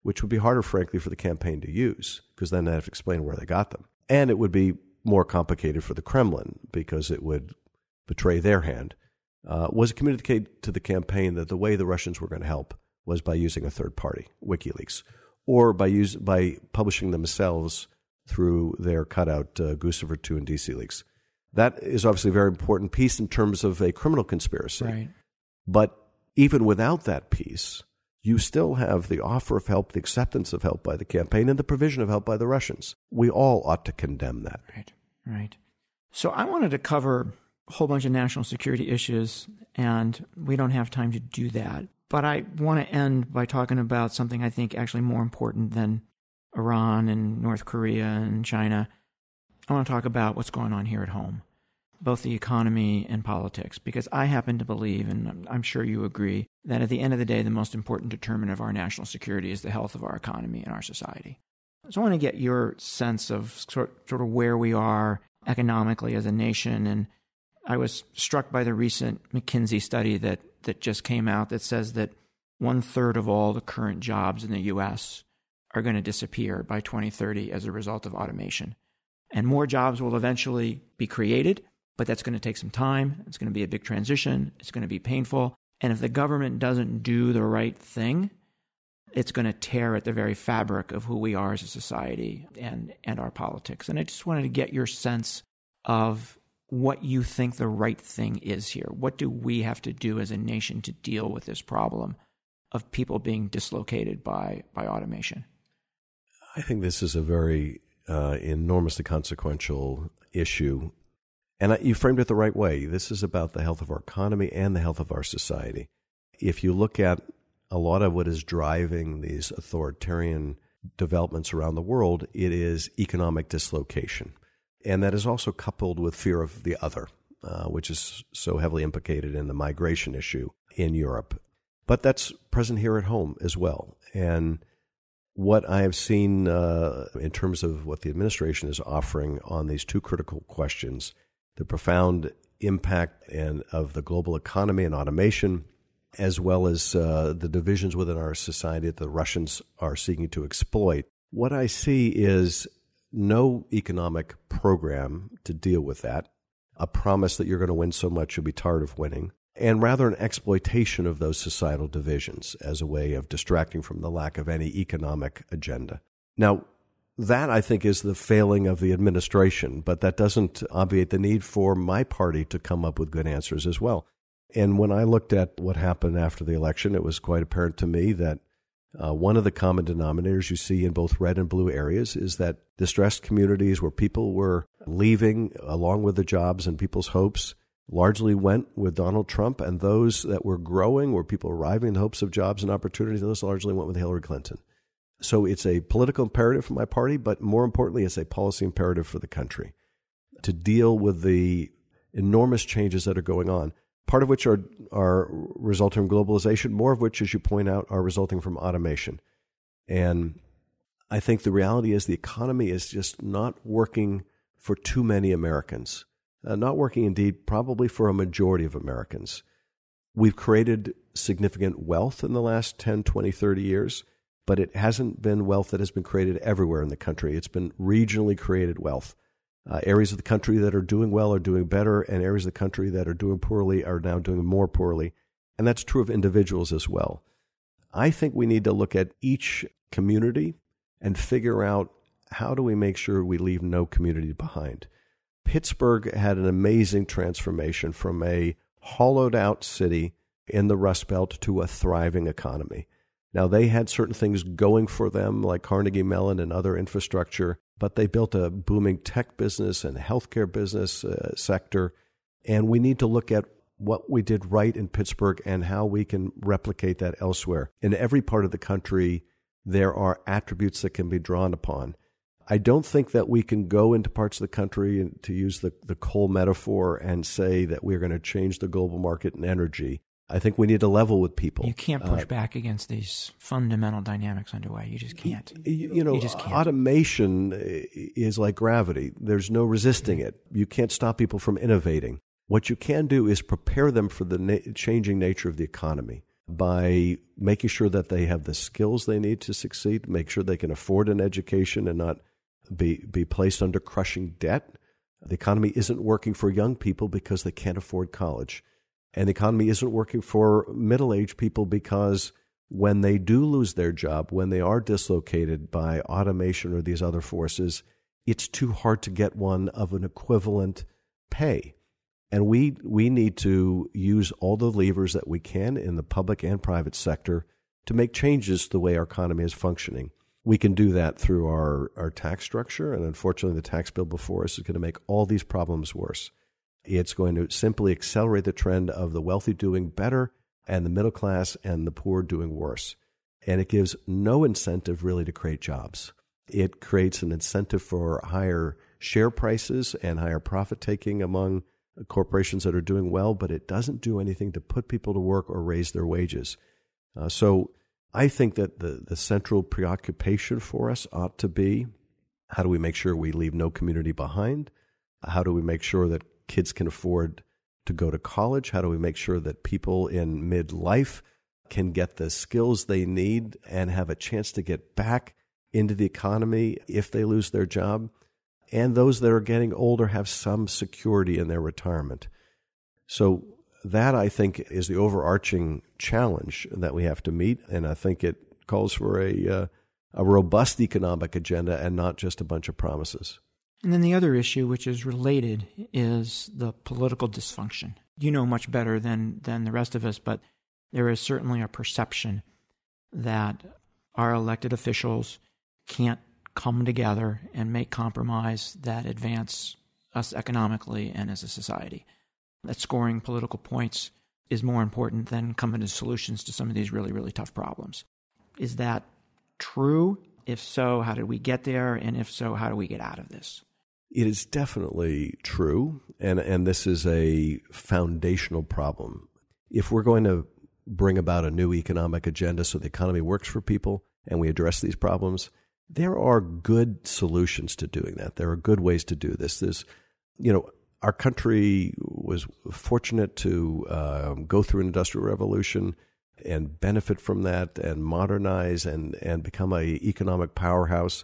which would be harder, frankly, for the campaign to use, because then they'd have to explain where they got them. And it would be more complicated for the Kremlin, because it would betray their hand. Uh, was it communicated to the campaign that the way the Russians were going to help was by using a third party, WikiLeaks, or by, use, by publishing themselves through their cutout uh, Guccifer 2 and DC Leaks. That is obviously a very important piece in terms of a criminal conspiracy. Right. But even without that piece, you still have the offer of help, the acceptance of help by the campaign, and the provision of help by the Russians. We all ought to condemn that. Right, right. So I wanted to cover a whole bunch of national security issues, and we don't have time to do that. But I want to end by talking about something I think actually more important than Iran and North Korea and China. I want to talk about what's going on here at home, both the economy and politics, because I happen to believe, and I'm sure you agree, that at the end of the day, the most important determinant of our national security is the health of our economy and our society. So I want to get your sense of sort, sort of where we are economically as a nation. And I was struck by the recent McKinsey study that, that just came out that says that one third of all the current jobs in the US are going to disappear by 2030 as a result of automation. And more jobs will eventually be created, but that's going to take some time. It's going to be a big transition. It's going to be painful. And if the government doesn't do the right thing, it's going to tear at the very fabric of who we are as a society and, and our politics. And I just wanted to get your sense of what you think the right thing is here. What do we have to do as a nation to deal with this problem of people being dislocated by, by automation? I think this is a very uh, enormously consequential issue. And you framed it the right way. This is about the health of our economy and the health of our society. If you look at a lot of what is driving these authoritarian developments around the world, it is economic dislocation. And that is also coupled with fear of the other, uh, which is so heavily implicated in the migration issue in Europe. But that's present here at home as well. And what I have seen uh, in terms of what the administration is offering on these two critical questions the profound impact and of the global economy and automation, as well as uh, the divisions within our society that the Russians are seeking to exploit. What I see is no economic program to deal with that, a promise that you're going to win so much you'll be tired of winning, and rather an exploitation of those societal divisions as a way of distracting from the lack of any economic agenda. Now, that I think is the failing of the administration, but that doesn't obviate the need for my party to come up with good answers as well. And when I looked at what happened after the election, it was quite apparent to me that uh, one of the common denominators you see in both red and blue areas is that distressed communities where people were leaving along with the jobs and people's hopes largely went with Donald Trump, and those that were growing, where people arriving in hopes of jobs and opportunities, those largely went with Hillary Clinton. So it's a political imperative for my party, but more importantly, it's a policy imperative for the country to deal with the enormous changes that are going on, part of which are, are resulting from globalization, more of which, as you point out, are resulting from automation. And I think the reality is the economy is just not working for too many Americans, uh, not working indeed, probably for a majority of Americans. We've created significant wealth in the last 10, 20, 30 years but it hasn't been wealth that has been created everywhere in the country. It's been regionally created wealth. Uh, areas of the country that are doing well are doing better, and areas of the country that are doing poorly are now doing more poorly. And that's true of individuals as well. I think we need to look at each community and figure out how do we make sure we leave no community behind. Pittsburgh had an amazing transformation from a hollowed out city in the Rust Belt to a thriving economy. Now, they had certain things going for them, like Carnegie Mellon and other infrastructure, but they built a booming tech business and healthcare business uh, sector. And we need to look at what we did right in Pittsburgh and how we can replicate that elsewhere. In every part of the country, there are attributes that can be drawn upon. I don't think that we can go into parts of the country, and to use the, the coal metaphor, and say that we're going to change the global market in energy. I think we need to level with people. You can't push uh, back against these fundamental dynamics underway. You just can't. You, you know, you automation is like gravity. There's no resisting it. You can't stop people from innovating. What you can do is prepare them for the na- changing nature of the economy by making sure that they have the skills they need to succeed, make sure they can afford an education and not be, be placed under crushing debt. The economy isn't working for young people because they can't afford college. And the economy isn't working for middle aged people because when they do lose their job, when they are dislocated by automation or these other forces, it's too hard to get one of an equivalent pay. And we, we need to use all the levers that we can in the public and private sector to make changes to the way our economy is functioning. We can do that through our, our tax structure, and unfortunately, the tax bill before us is going to make all these problems worse. It's going to simply accelerate the trend of the wealthy doing better and the middle class and the poor doing worse. And it gives no incentive really to create jobs. It creates an incentive for higher share prices and higher profit taking among corporations that are doing well, but it doesn't do anything to put people to work or raise their wages. Uh, so I think that the, the central preoccupation for us ought to be how do we make sure we leave no community behind? How do we make sure that kids can afford to go to college? How do we make sure that people in midlife can get the skills they need and have a chance to get back into the economy if they lose their job? And those that are getting older have some security in their retirement. So, that I think is the overarching challenge that we have to meet. And I think it calls for a, uh, a robust economic agenda and not just a bunch of promises. And then the other issue, which is related, is the political dysfunction. You know much better than, than the rest of us, but there is certainly a perception that our elected officials can't come together and make compromise that advance us economically and as a society. That scoring political points is more important than coming to solutions to some of these really, really tough problems. Is that true? If so, how did we get there? And if so, how do we get out of this? It is definitely true, and, and this is a foundational problem. If we're going to bring about a new economic agenda so the economy works for people and we address these problems, there are good solutions to doing that. There are good ways to do this. There's, you know, our country was fortunate to um, go through an industrial revolution and benefit from that and modernize and, and become a economic powerhouse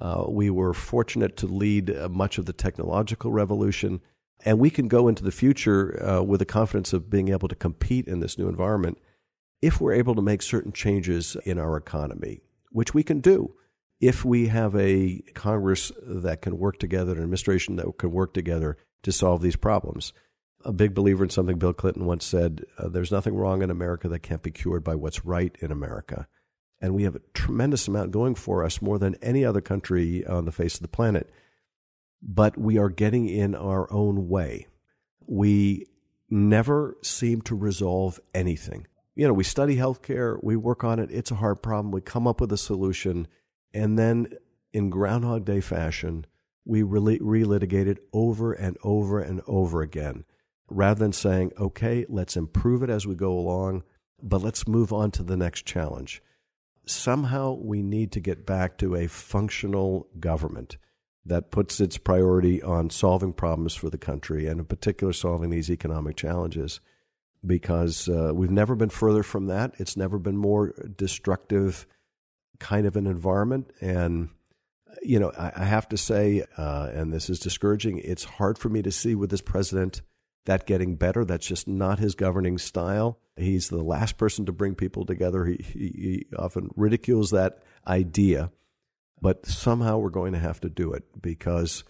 uh, we were fortunate to lead uh, much of the technological revolution, and we can go into the future uh, with the confidence of being able to compete in this new environment if we're able to make certain changes in our economy, which we can do if we have a Congress that can work together, an administration that can work together to solve these problems. A big believer in something Bill Clinton once said uh, there's nothing wrong in America that can't be cured by what's right in America and we have a tremendous amount going for us, more than any other country on the face of the planet. But we are getting in our own way. We never seem to resolve anything. You know, we study healthcare, we work on it, it's a hard problem, we come up with a solution, and then in Groundhog Day fashion, we re- relitigate it over and over and over again, rather than saying, okay, let's improve it as we go along, but let's move on to the next challenge somehow we need to get back to a functional government that puts its priority on solving problems for the country and in particular solving these economic challenges because uh, we've never been further from that it's never been more destructive kind of an environment and you know i, I have to say uh, and this is discouraging it's hard for me to see with this president that getting better. That's just not his governing style. He's the last person to bring people together. He, he, he, often ridicules that idea, but somehow we're going to have to do it because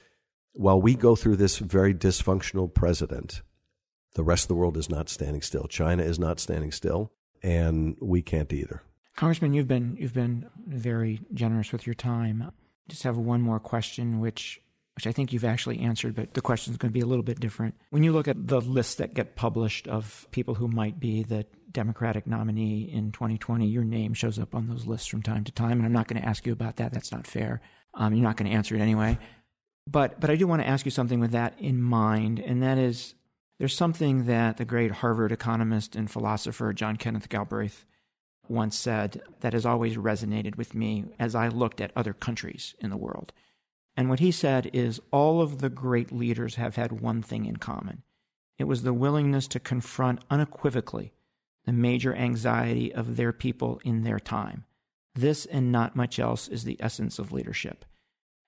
while we go through this very dysfunctional president, the rest of the world is not standing still. China is not standing still, and we can't either. Congressman, you've been you've been very generous with your time. Just have one more question, which which I think you've actually answered, but the question is going to be a little bit different. When you look at the lists that get published of people who might be the Democratic nominee in 2020, your name shows up on those lists from time to time, and I'm not going to ask you about that. That's not fair. Um, you're not going to answer it anyway. But but I do want to ask you something with that in mind, and that is there's something that the great Harvard economist and philosopher John Kenneth Galbraith once said that has always resonated with me as I looked at other countries in the world. And what he said is all of the great leaders have had one thing in common it was the willingness to confront unequivocally the major anxiety of their people in their time. This and not much else is the essence of leadership.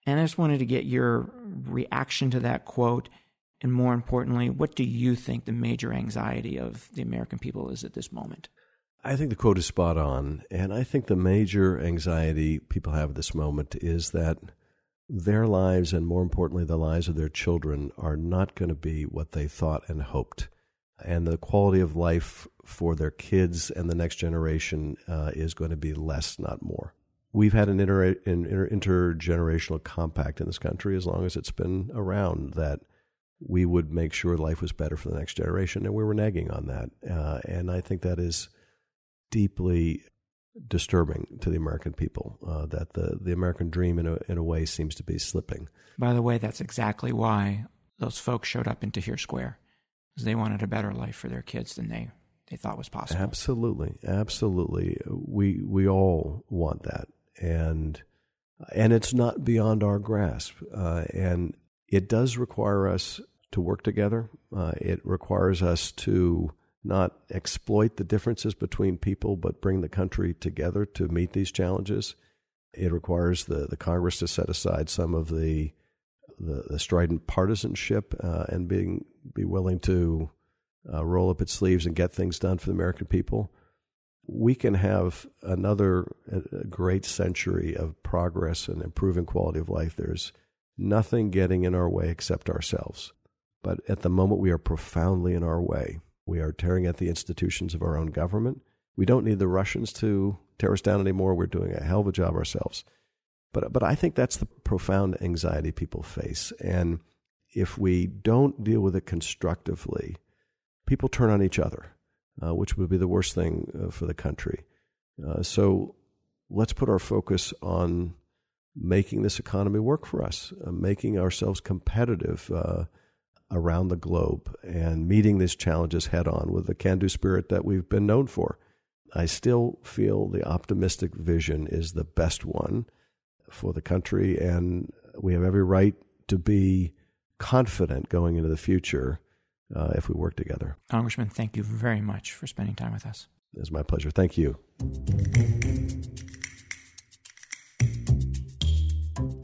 And I just wanted to get your reaction to that quote. And more importantly, what do you think the major anxiety of the American people is at this moment? I think the quote is spot on. And I think the major anxiety people have at this moment is that their lives, and more importantly, the lives of their children, are not going to be what they thought and hoped. And the quality of life for their kids and the next generation uh, is going to be less, not more. We've had an, inter- an inter- intergenerational compact in this country as long as it's been around that we would make sure life was better for the next generation, and we were nagging on that. Uh, and I think that is deeply disturbing to the American people uh, that the, the American dream, in a, in a way, seems to be slipping. By the way, that's exactly why those folks showed up in Tahrir Square, because they wanted a better life for their kids than they, they thought was possible. Absolutely, absolutely. We we all want that, and and it's not beyond our grasp, uh, and it does require us to work together. Uh, it requires us to not exploit the differences between people, but bring the country together to meet these challenges. It requires the, the Congress to set aside some of the the, the strident partisanship uh, and being be willing to uh, roll up its sleeves and get things done for the American people. We can have another great century of progress and improving quality of life. There's nothing getting in our way except ourselves. But at the moment, we are profoundly in our way. We are tearing at the institutions of our own government. We don't need the Russians to tear us down anymore. We're doing a hell of a job ourselves. But, but I think that's the profound anxiety people face. And if we don't deal with it constructively, people turn on each other, uh, which would be the worst thing uh, for the country. Uh, so let's put our focus on making this economy work for us, uh, making ourselves competitive uh, around the globe and meeting these challenges head on with the can do spirit that we've been known for. I still feel the optimistic vision is the best one for the country, and we have every right to be confident going into the future uh, if we work together. Congressman, thank you very much for spending time with us. It's my pleasure. Thank you.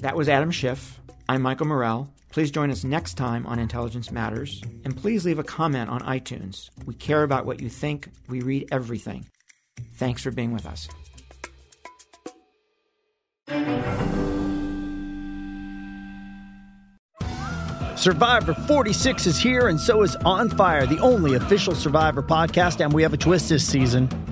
That was Adam Schiff. I'm Michael Morell. Please join us next time on Intelligence Matters, and please leave a comment on iTunes. We care about what you think, we read everything. Thanks for being with us. Survivor 46 is here, and so is On Fire, the only official Survivor podcast, and we have a twist this season.